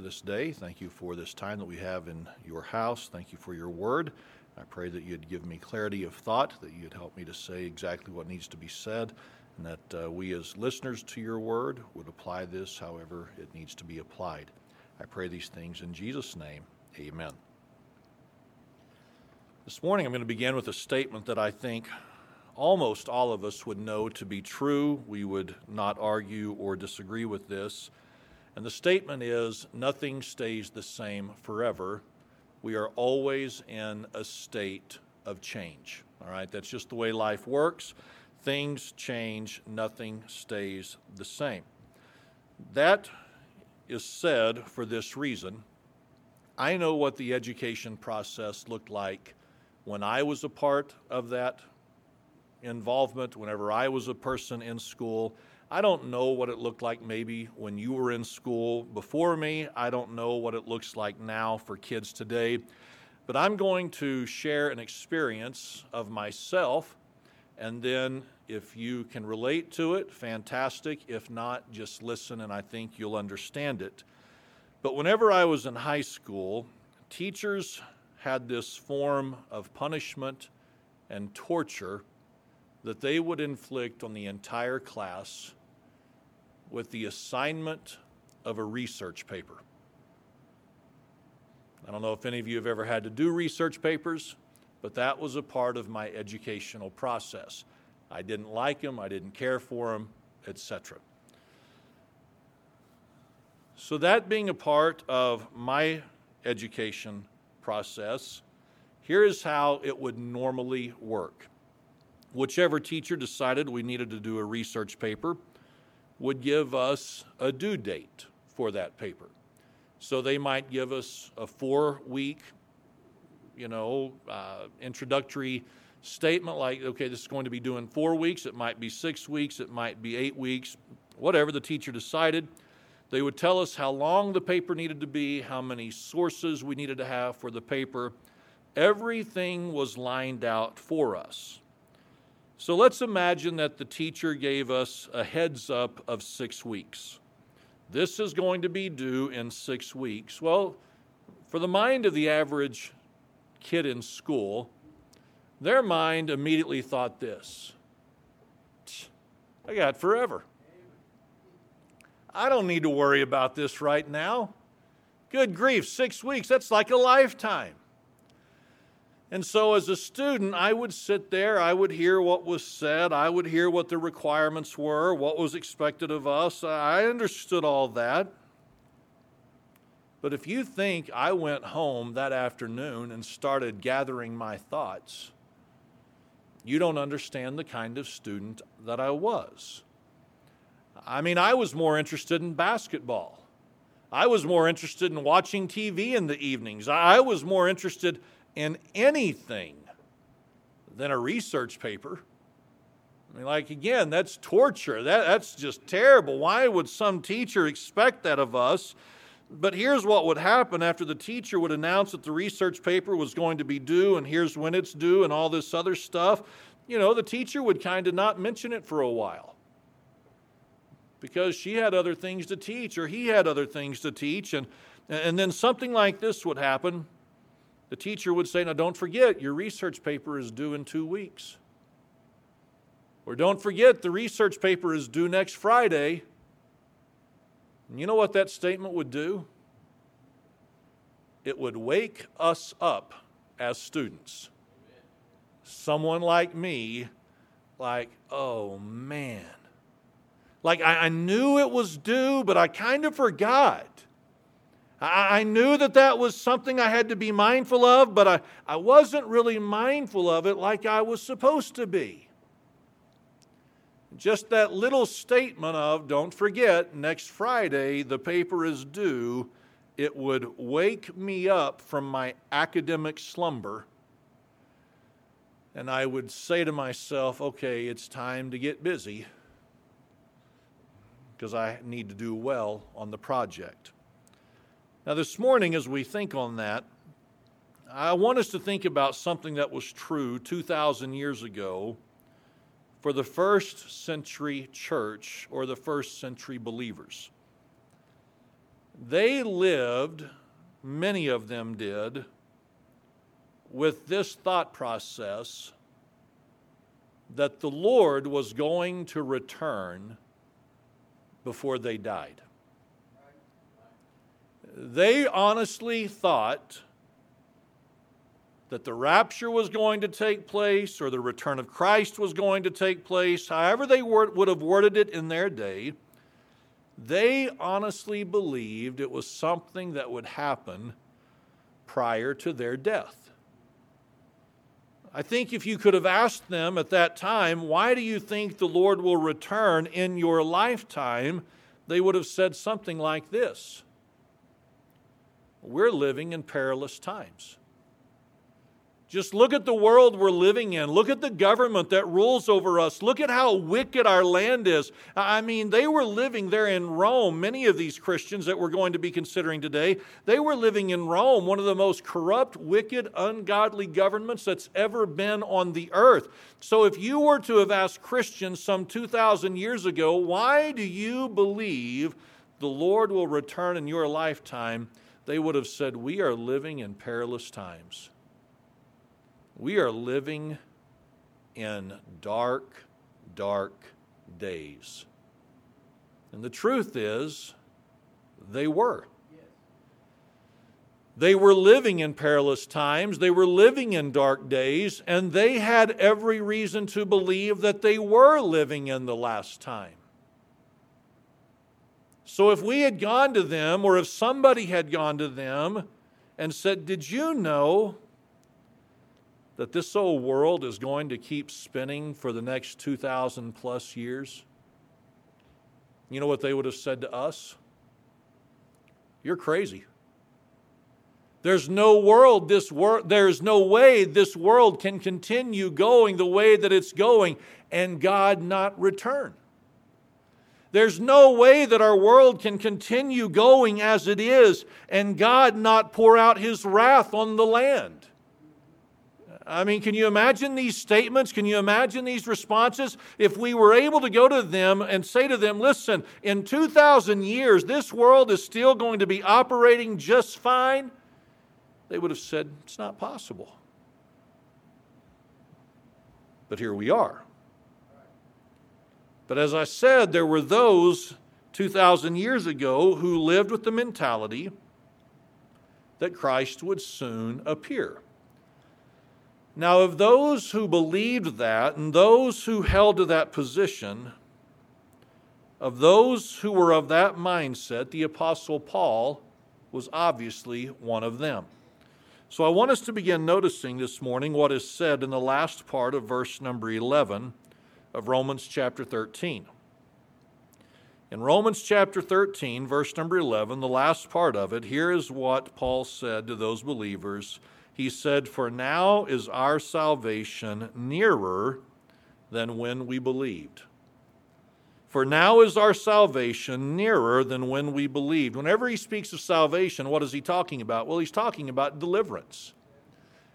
for this day. Thank you for this time that we have in your house. Thank you for your word. I pray that you'd give me clarity of thought, that you'd help me to say exactly what needs to be said, and that uh, we, as listeners to your word, would apply this however it needs to be applied. I pray these things in Jesus' name. Amen. This morning, I'm going to begin with a statement that I think almost all of us would know to be true. We would not argue or disagree with this. And the statement is nothing stays the same forever. We are always in a state of change. All right, that's just the way life works. Things change, nothing stays the same. That is said for this reason. I know what the education process looked like when I was a part of that involvement, whenever I was a person in school. I don't know what it looked like maybe when you were in school before me. I don't know what it looks like now for kids today. But I'm going to share an experience of myself, and then if you can relate to it, fantastic. If not, just listen and I think you'll understand it. But whenever I was in high school, teachers had this form of punishment and torture that they would inflict on the entire class with the assignment of a research paper. I don't know if any of you have ever had to do research papers, but that was a part of my educational process. I didn't like them, I didn't care for them, etc. So, that being a part of my education process, here is how it would normally work whichever teacher decided we needed to do a research paper would give us a due date for that paper. So they might give us a four week, you know, uh, introductory statement like, okay, this is going to be due in four weeks, it might be six weeks, it might be eight weeks, whatever the teacher decided. They would tell us how long the paper needed to be, how many sources we needed to have for the paper. Everything was lined out for us. So let's imagine that the teacher gave us a heads up of six weeks. This is going to be due in six weeks. Well, for the mind of the average kid in school, their mind immediately thought this I got forever. I don't need to worry about this right now. Good grief, six weeks, that's like a lifetime. And so, as a student, I would sit there, I would hear what was said, I would hear what the requirements were, what was expected of us. I understood all that. But if you think I went home that afternoon and started gathering my thoughts, you don't understand the kind of student that I was. I mean, I was more interested in basketball. I was more interested in watching TV in the evenings. I was more interested in anything than a research paper. I mean, like, again, that's torture. That, that's just terrible. Why would some teacher expect that of us? But here's what would happen after the teacher would announce that the research paper was going to be due, and here's when it's due, and all this other stuff. You know, the teacher would kind of not mention it for a while because she had other things to teach, or he had other things to teach. And, and then something like this would happen the teacher would say, Now don't forget, your research paper is due in two weeks. Or don't forget, the research paper is due next Friday. And you know what that statement would do? It would wake us up as students. Someone like me, like, oh man. Like, I, I knew it was due, but I kind of forgot. I, knew that that was something I had to be mindful of, but I, I wasn't really mindful of it like I was supposed to be. Just that little statement of, don't forget, next Friday the paper is due, it would wake me up from my academic slumber. And I would say to myself, okay, it's time to get busy because I need to do well on the project. Now, this morning, as we think on that, I want us to think about something that was true 2,000 years ago for the first century church or the first century believers. they lived, many of them did, with this thought process that the Lord was going to return before they died. They honestly thought that the rapture was going to take place or the return of Christ was going to take place, however they would have worded it in their day, they honestly believed it was something that would happen prior to their death. I think if you could have asked them at that time, why do you think the Lord will return in your lifetime? They would have said something like this We're living in perilous times. Just look at the world we're living in. Look at the government that rules over us. Look at how wicked our land is. I mean, they were living there in Rome. Many of these Christians that we're going to be considering today, they were living in Rome, one of the most corrupt, wicked, ungodly governments that's ever been on the earth. So if you were to have asked Christians some 2,000 years ago, why do you believe the Lord will return in your lifetime? They would have said, We are living in perilous times. We are living in dark, dark days. And the truth is, they were. They were living in perilous times, they were living in dark days, and they had every reason to believe that they were living in the last time. So if we had gone to them, or if somebody had gone to them and said, Did you know that this old world is going to keep spinning for the next 2,000 plus years? You know what they would have said to us? You're crazy. There's no world this there's no way this world can continue going the way that it's going and God not return. There's no way that our world can continue going as it is and God not pour out his wrath on the land. I mean, can you imagine these statements? Can you imagine these responses? If we were able to go to them and say to them, listen, in 2,000 years, this world is still going to be operating just fine, they would have said, it's not possible. But here we are. But as I said, there were those 2,000 years ago who lived with the mentality that Christ would soon appear. Now, of those who believed that and those who held to that position, of those who were of that mindset, the Apostle Paul was obviously one of them. So I want us to begin noticing this morning what is said in the last part of verse number 11 of Romans chapter 13. In Romans chapter 13, verse number 11, the last part of it, here is what Paul said to those believers he said, For now is our salvation nearer than when we believed. For now is our salvation nearer than when we believed. Whenever he speaks of salvation, what is he talking about? Well, he's talking about deliverance.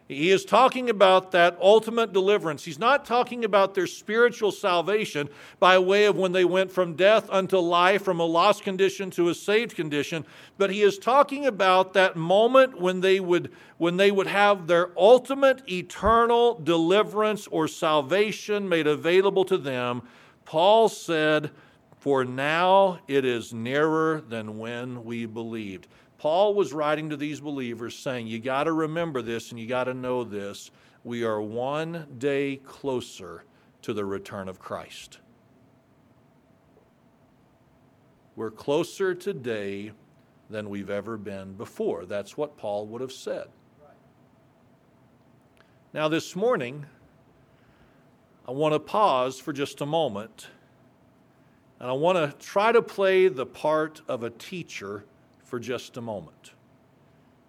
He is talking about that ultimate deliverance. He's not talking about their spiritual salvation by way of when they went from death unto life, from a lost condition to a saved condition, but he is talking about that moment when they would when they would have their ultimate eternal deliverance or salvation made available to them. Paul said, "For now it is nearer than when we believed." Paul was writing to these believers saying, You got to remember this and you got to know this. We are one day closer to the return of Christ. We're closer today than we've ever been before. That's what Paul would have said. Now, this morning, I want to pause for just a moment and I want to try to play the part of a teacher for just a moment.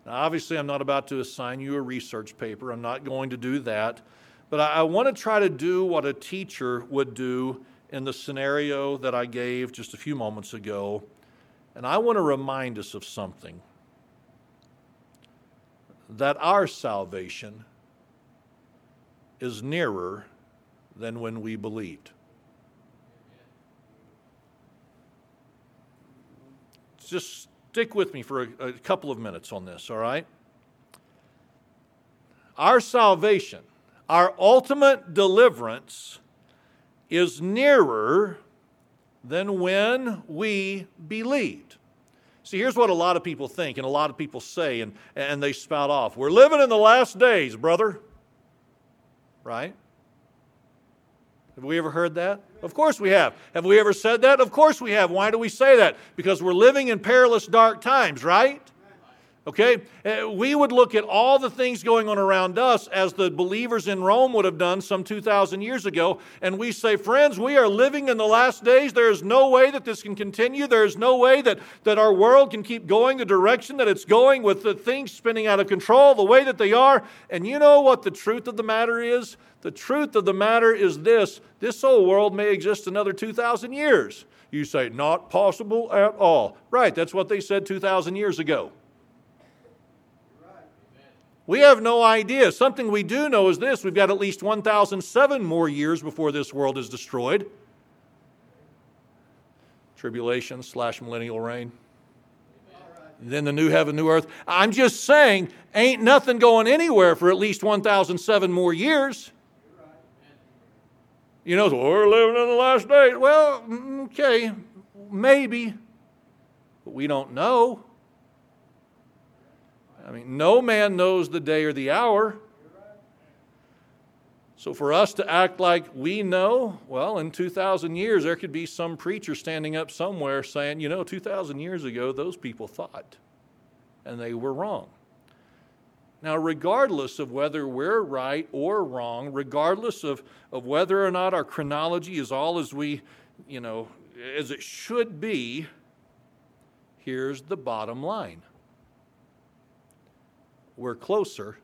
Now, obviously, I'm not about to assign you a research paper, I'm not going to do that. But I, I want to try to do what a teacher would do in the scenario that I gave just a few moments ago. And I want to remind us of something that our salvation is nearer than when we believed. Just stick with me for a, a couple of minutes on this, all right? Our salvation, our ultimate deliverance, is nearer than when we believed. See, here's what a lot of people think and a lot of people say, and, and they spout off. We're living in the last days, brother. Right? Have we ever heard that? Of course we have. Have we ever said that? Of course we have. Why do we say that? Because we're living in perilous, dark times, right? Okay? Uh, we would look at all the things going on around us as the believers in Rome would have done some 2,000 years ago, and we say, Friends, we are living in the last days. There is no way that this can continue. There is no way that, that our world can keep going the direction that it's going with the things spinning out of control the way that they are. And you know what the truth of the matter is? The truth of the matter is this this whole world may exist another 2,000 years. You say, Not possible at all. Right, that's what they said 2,000 years ago. We have no idea. Something we do know is this we've got at least 1,007 more years before this world is destroyed. Tribulation slash millennial reign. Then the new heaven, new earth. I'm just saying, ain't nothing going anywhere for at least 1,007 more years. You know, we're living in the last days. Well, mm, okay, maybe, but we don't know. I mean, no man knows the day or the hour. So for us to act like we know, well, in 2,000 years, there could be some preacher standing up somewhere saying, you know, 2,000 years ago, those people thought, and they were wrong. Now, regardless of whether we're right or wrong, regardless of, of whether or not our chronology is all as we, you know, as it should be, here's the bottom line we're closer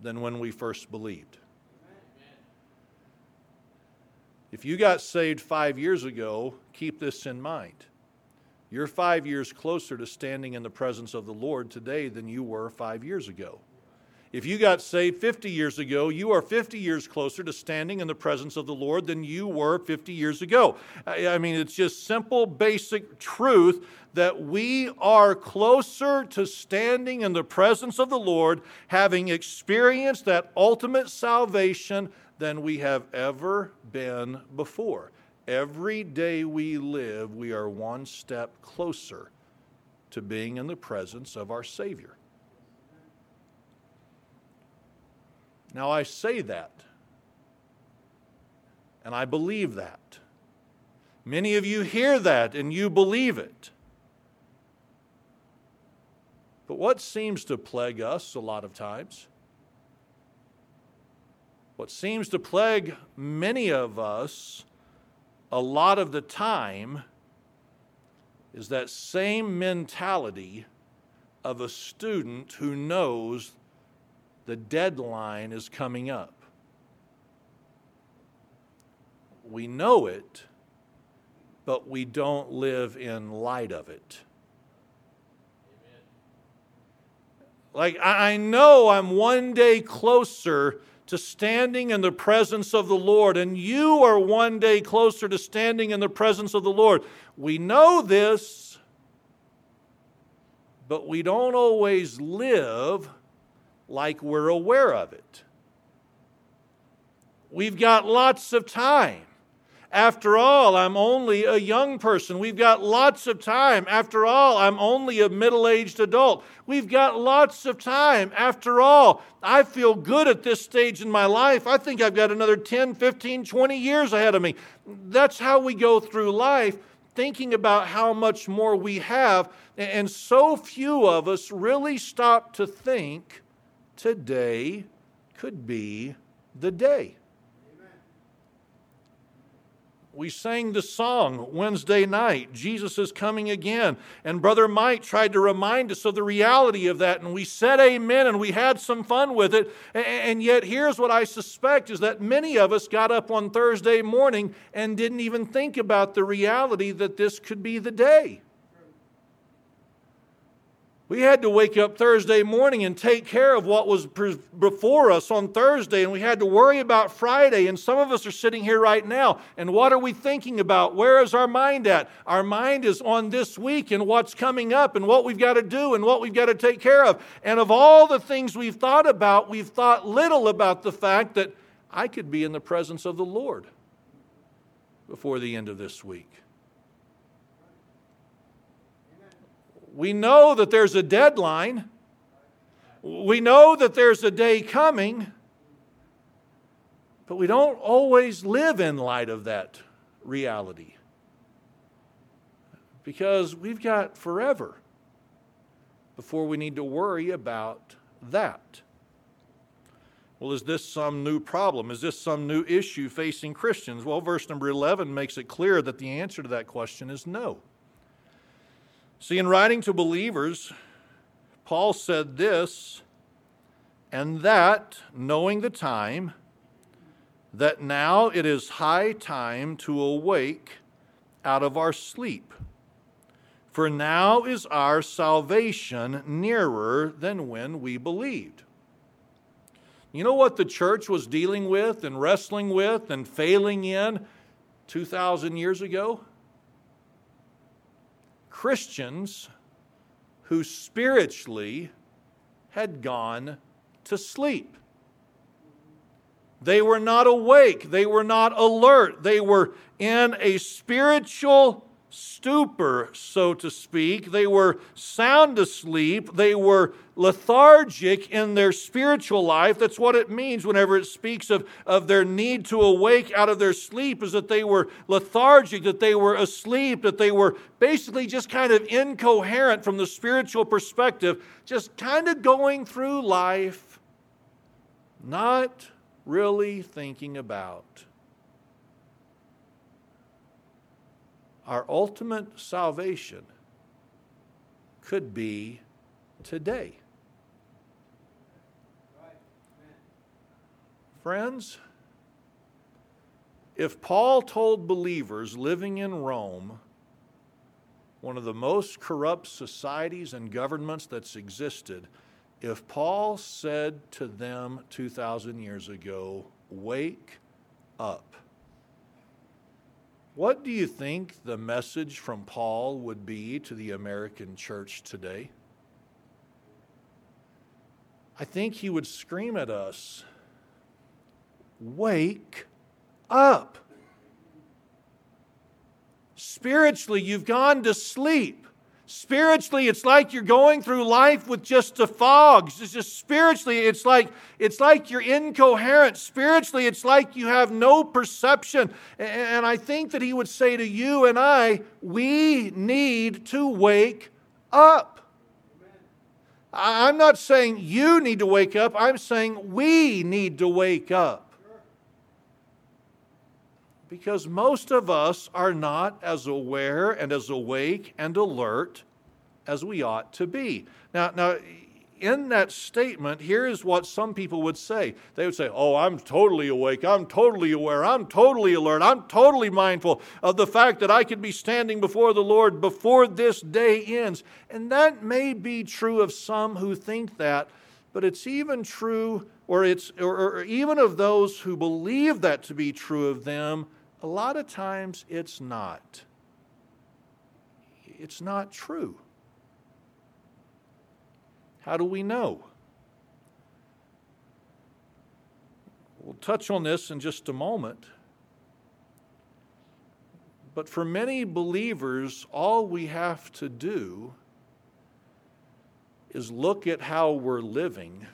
than when we first believed. If you got saved five years ago, keep this in mind. You're five years closer to standing in the presence of the Lord today than you were five years ago. If you got saved 50 years ago, you are 50 years closer to standing in the presence of the Lord than you were 50 years ago. I mean, it's just simple, basic truth that we are closer to standing in the presence of the Lord, having experienced that ultimate salvation than we have ever been before. Every day we live, we are one step closer to being in the presence of our Savior. Now, I say that, and I believe that. Many of you hear that and you believe it. But what seems to plague us a lot of times? What seems to plague many of us a lot of the time is that same mentality of a student who knows the deadline is coming up. We know it, but we don't live in light of it. Like, I know I'm one day closer to standing in the presence of the Lord, and you are one day closer to standing in the presence of the Lord. We know this, but we don't always live like we're aware of it. We've got lots of time. After all, I'm only a young person. We've got lots of time. After all, I'm only a middle aged adult. We've got lots of time. After all, I feel good at this stage in my life. I think I've got another 10, 15, 20 years ahead of me. That's how we go through life, thinking about how much more we have. And so few of us really stop to think today could be the day we sang the song Wednesday night, Jesus is coming again. And Brother Mike tried to remind us of the reality of that. And we said amen and we had some fun with it. And yet, here's what I suspect is that many of us got up on Thursday morning and didn't even think about the reality that this could be the day. We had to wake up Thursday morning and take care of what was before us on Thursday, and we had to worry about Friday. And some of us are sitting here right now, and what are we thinking about? Where is our mind at? Our mind is on this week and what's coming up, and what we've got to do, and what we've got to take care of. And of all the things we've thought about, we've thought little about the fact that I could be in the presence of the Lord before the end of this week. We know that there's a deadline. We know that there's a day coming, but we don't always live in light of that reality because we've got forever before we need to worry about that. Well, is this some new problem? Is this some new issue facing Christians? Well, verse number 11 makes it clear that the answer to that question is no. See, in writing to believers, Paul said this, and that, knowing the time, that now it is high time to awake out of our sleep. For now is our salvation nearer than when we believed. You know what the church was dealing with and wrestling with and failing in 2,000 years ago? Christians who spiritually had gone to sleep. They were not awake. They were not alert. They were in a spiritual stupor, so to speak. They were sound asleep. They were lethargic in their spiritual life. That's what it means whenever it speaks of, of their need to awake out of their sleep, is that they were lethargic, that they were asleep, that they were basically just kind of incoherent from the spiritual perspective, just kind of going through life, not really thinking about our ultimate salvation could be today. Friends, if Paul told believers living in Rome, one of the most corrupt societies and governments that's existed, if Paul said to them 2,000 years ago, Wake up, what do you think the message from Paul would be to the American church today? I think he would scream at us, Wake up. Spiritually, you've gone to sleep. Spiritually, it's like you're going through life with just a fog. It's just spiritually, it's like it's like you're incoherent. Spiritually, it's like you have no perception. And I think that he would say to you and I, we need to wake up. I'm not saying you need to wake up, I'm saying we need to wake up. Because most of us are not as aware and as awake and alert as we ought to be. Now, now in that statement, here is what some people would say. They would say, Oh, I'm totally awake. I'm totally aware. I'm totally alert. I'm totally mindful of the fact that I could be standing before the Lord before this day ends. And that may be true of some who think that, but it's even true, or, it's, or, or even of those who believe that to be true of them, a lot of times it's not. It's not true. How do we know? We'll touch on this in just a moment. But for many believers, all we have to do is look at how we're living,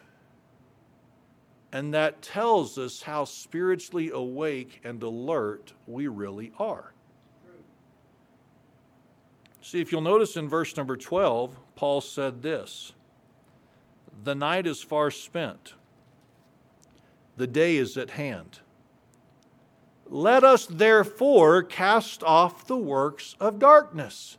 and that tells us how spiritually awake and alert we really are. See, if you'll notice in verse number 12, Paul said this the night is far spent, the day is at hand. Let us therefore cast off the works of darkness.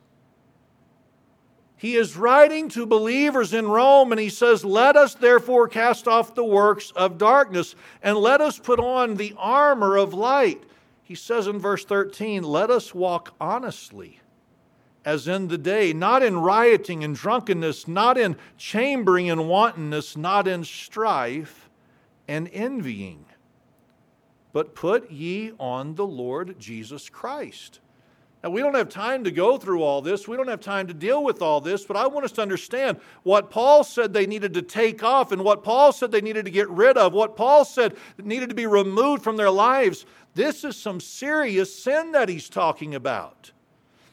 He is writing to believers in Rome and he says, Let us therefore cast off the works of darkness and let us put on the armor of light. He says in verse 13, Let us walk honestly as in the day, not in rioting and drunkenness, not in chambering and wantonness, not in strife and envying. But put ye on the Lord Jesus Christ. Now, we don't have time to go through all this. We don't have time to deal with all this, but I want us to understand what Paul said they needed to take off and what Paul said they needed to get rid of, what Paul said needed to be removed from their lives. This is some serious sin that he's talking about.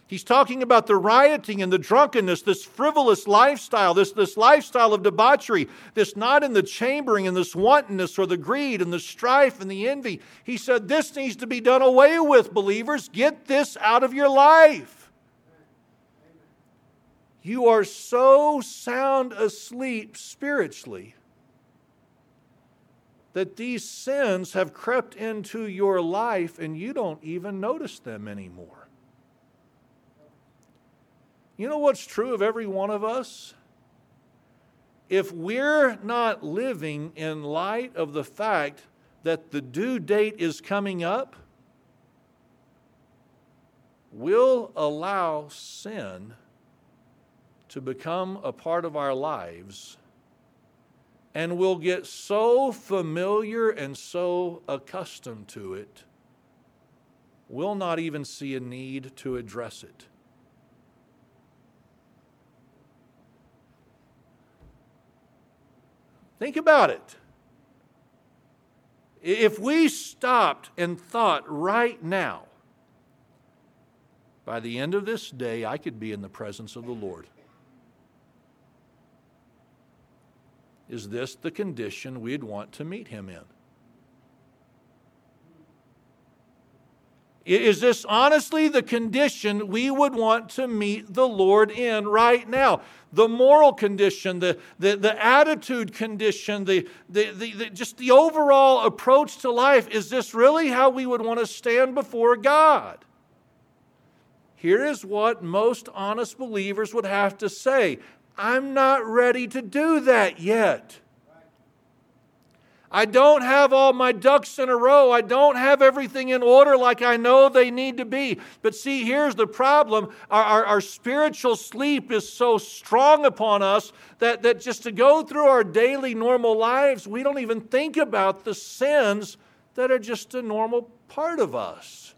He's talking about the rioting and the drunkenness, this frivolous lifestyle, this, this lifestyle of debauchery, this not in the chambering and this wantonness or the greed and the strife and the envy. He said, This needs to be done away with, believers. Get this out of your life. You are so sound asleep spiritually that these sins have crept into your life and you don't even notice them anymore. You know what's true of every one of us? If we're not living in light of the fact that the due date is coming up, we'll allow sin to become a part of our lives. And we'll get so familiar and so accustomed to it, we'll not even see a need to address it. Think about it. If we stopped and thought right now, by the end of this day, I could be in the presence of the Lord. Is this the condition we'd want to meet him in? Is this honestly the condition we would want to meet the Lord in right now? The moral condition, the, the, the attitude condition, the, the, the, the, just the overall approach to life. Is this really how we would want to stand before God? Here is what most honest believers would have to say I'm not ready to do that yet. I don't have all my ducks in a row. I don't have everything in order like I know they need to be. But see, here's the problem our, our, our, spiritual sleep is so strong upon us that, that just to go through our daily normal lives, we don't even think about the sins that are just a normal part of us.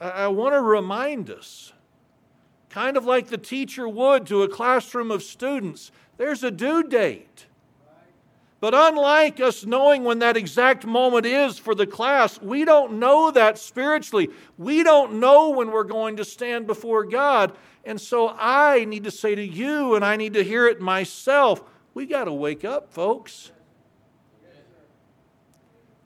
I, I want to remind us, kind of like the teacher would to a classroom of students there's a due date. But unlike us knowing when that exact moment is for the class, we don't know that spiritually. We don't know when we're going to stand before God. And so I need to say to you, and I need to hear it myself, we got to wake up, folks.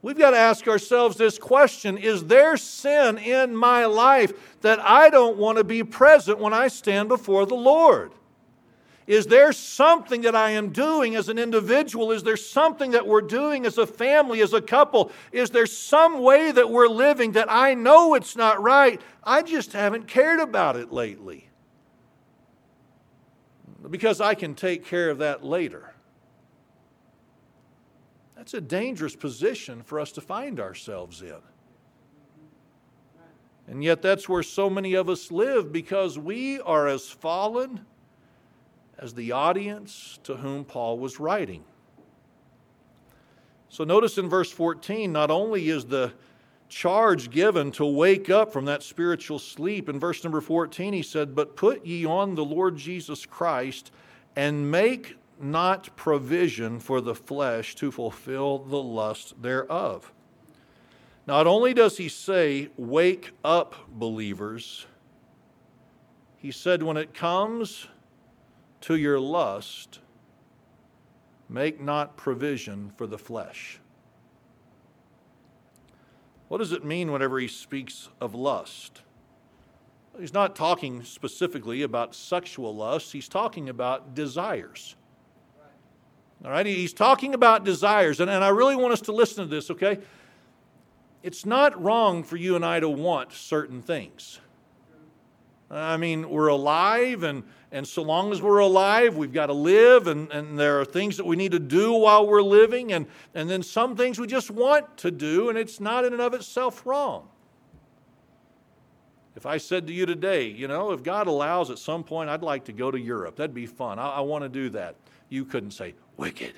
We've got to ask ourselves this question Is there sin in my life that I don't want to be present when I stand before the Lord? Is there something that I am doing as an individual? Is there something that we're doing as a family, as a couple? Is there some way that we're living that I know it's not right? I just haven't cared about it lately. Because I can take care of that later. That's a dangerous position for us to find ourselves in. And yet, that's where so many of us live because we are as fallen as the audience to whom Paul was writing. So notice in verse 14, not only is the charge given to wake up from that spiritual sleep, in verse number 14, he said, But put ye on the Lord Jesus Christ and make not provision for the flesh to fulfill the lust thereof. Not only does he say, Wake up, believers, he said, When it comes to your lust, make not provision for the flesh. What does it mean whenever he speaks of lust? He's not talking specifically about sexual lust, he's talking about desires. All right, he's talking about desires, and, and I really want us to listen to this, okay? It's not wrong for you and I to want certain things. I mean, we're alive, and, and so long as we're alive, we've got to live, and, and there are things that we need to do while we're living, and, and then some things we just want to do, and it's not in and of itself wrong. If I said to you today, you know, if God allows at some point, I'd like to go to Europe. That'd be fun. I, I want to do that. You couldn't say, wicked.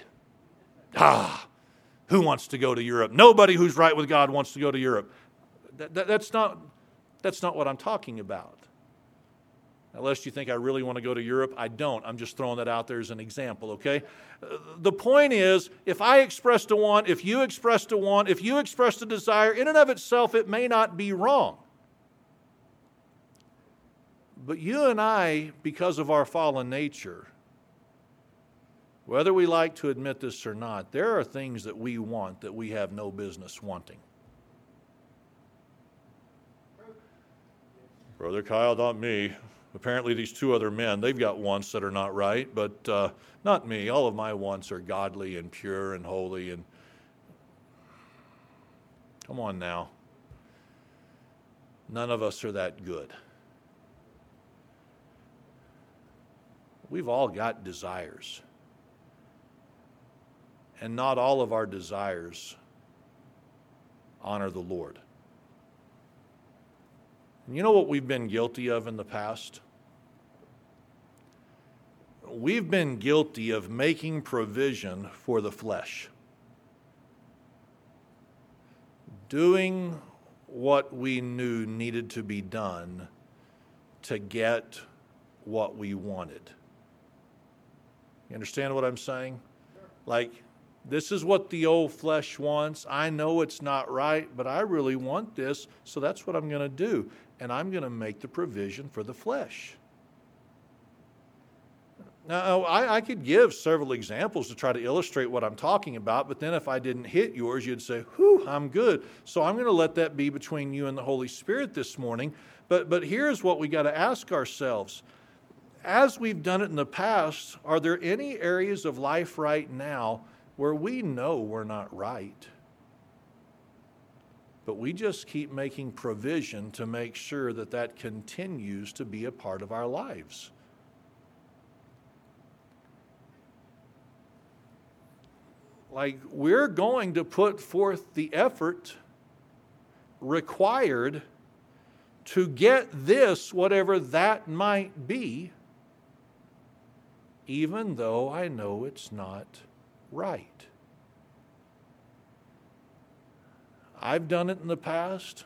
Ah, who wants to go to Europe? Nobody who's right with God wants to go to Europe. That, that, that's, not, that's not what I'm talking about. Unless you think I really want to go to Europe, I don't. I'm just throwing that out there as an example, okay? The point is, if I expressed a want, if you expressed a want, if you expressed a desire, in and of itself, it may not be wrong. But you and I, because of our fallen nature, whether we like to admit this or not, there are things that we want that we have no business wanting. Brother Kyle, not me. Apparently, these two other men, they've got wants that are not right, but uh, not me. All of my wants are godly and pure and holy. And come on now. None of us are that good. We've all got desires. And not all of our desires honor the Lord. And you know what we've been guilty of in the past? We've been guilty of making provision for the flesh, doing what we knew needed to be done to get what we wanted. You understand what I'm saying? Like, this is what the old flesh wants. I know it's not right, but I really want this, so that's what I'm going to do. And I'm going to make the provision for the flesh. Now, I, I, could give several examples to try to illustrate what I'm talking about, but then if I didn't hit yours, you'd say, Whew, I'm good. So I'm going to let that be between you and the Holy Spirit this morning. But, but here's what we got to ask ourselves as we've done it in the past, are there any areas of life right now where we know we're not right? But we just keep making provision to make sure that that continues to be a part of our lives. Like, we're going to put forth the effort required to get this, whatever that might be even though I know it's not right. I've done it in the past.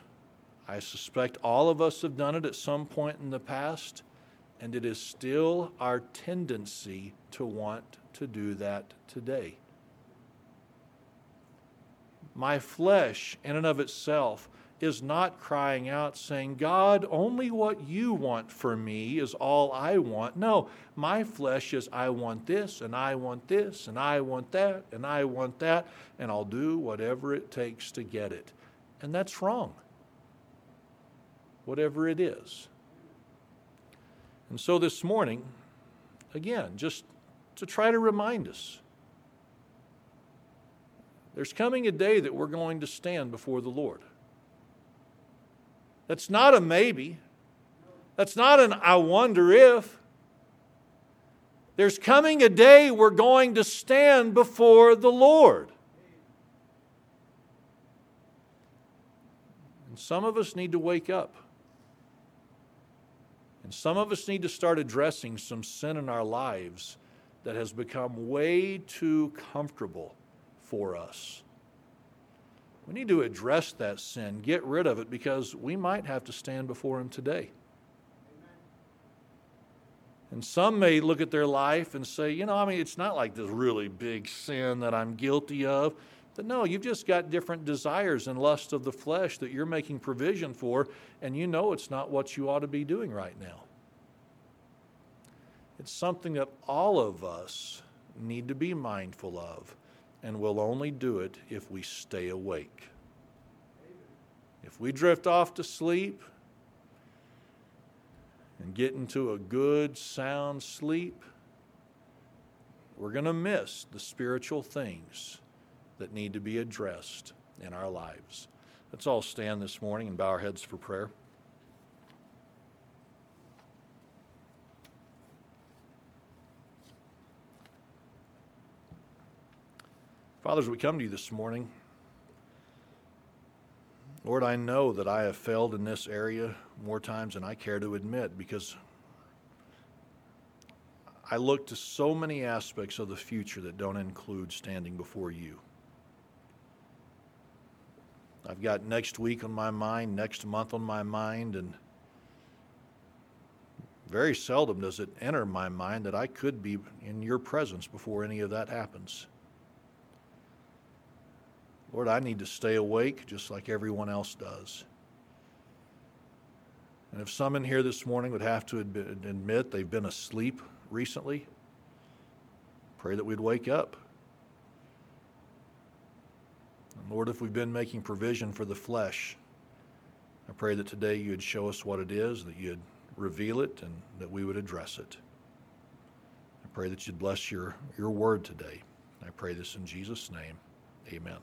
I suspect all of us have done it at some point in the past, and it is still our tendency to want to do that today. My flesh, in and of itself, is not crying out saying, God, only what you want for me is all I want. No, my flesh is, I want this, and I want this, and I want that, and I want that, and I'll do whatever it takes to get it. And that's wrong, whatever it is. And so this morning, again, just to try to remind us, there's coming a day that we're going to stand before the Lord. That's not a maybe. That's not an I wonder if. There's coming a day we're going to stand before the Lord. And some of us need to wake up. And some of us need to start addressing some sin in our lives that has become way too comfortable for us. We need to address that sin, get rid of it, because we might have to stand before Him today. And some may look at their life and say, you know, I mean, it's not like this really big sin that I'm guilty of. But no, you've just got different desires and lusts of the flesh that you're making provision for, and you know it's not what you ought to be doing right now. It's something that all of us need to be mindful of and we'll only do it if we stay awake. If we drift off to sleep and get into a good, sound sleep, we're going to miss the spiritual things that need to be addressed in our lives. Let's all stand this morning and bow our heads for prayer. Fathers, we come to you this morning, Lord, I know that I have failed in this area more times than I care to admit because I look to so many aspects of the future that don't include standing before you. I've got next week on my mind, next month on my mind, and very seldom does it enter my mind that I could be in your presence before any of that happens. Lord, I need to stay awake just like everyone else does. And if some in here this morning would have to admit they've been asleep recently, pray that we'd wake up. And Lord, if we've been making provision for the flesh, I pray that today you'd show us what it is, that you'd reveal it, and that we would address it. I pray that you'd bless your, your word today. I pray this in Jesus' name. Amen.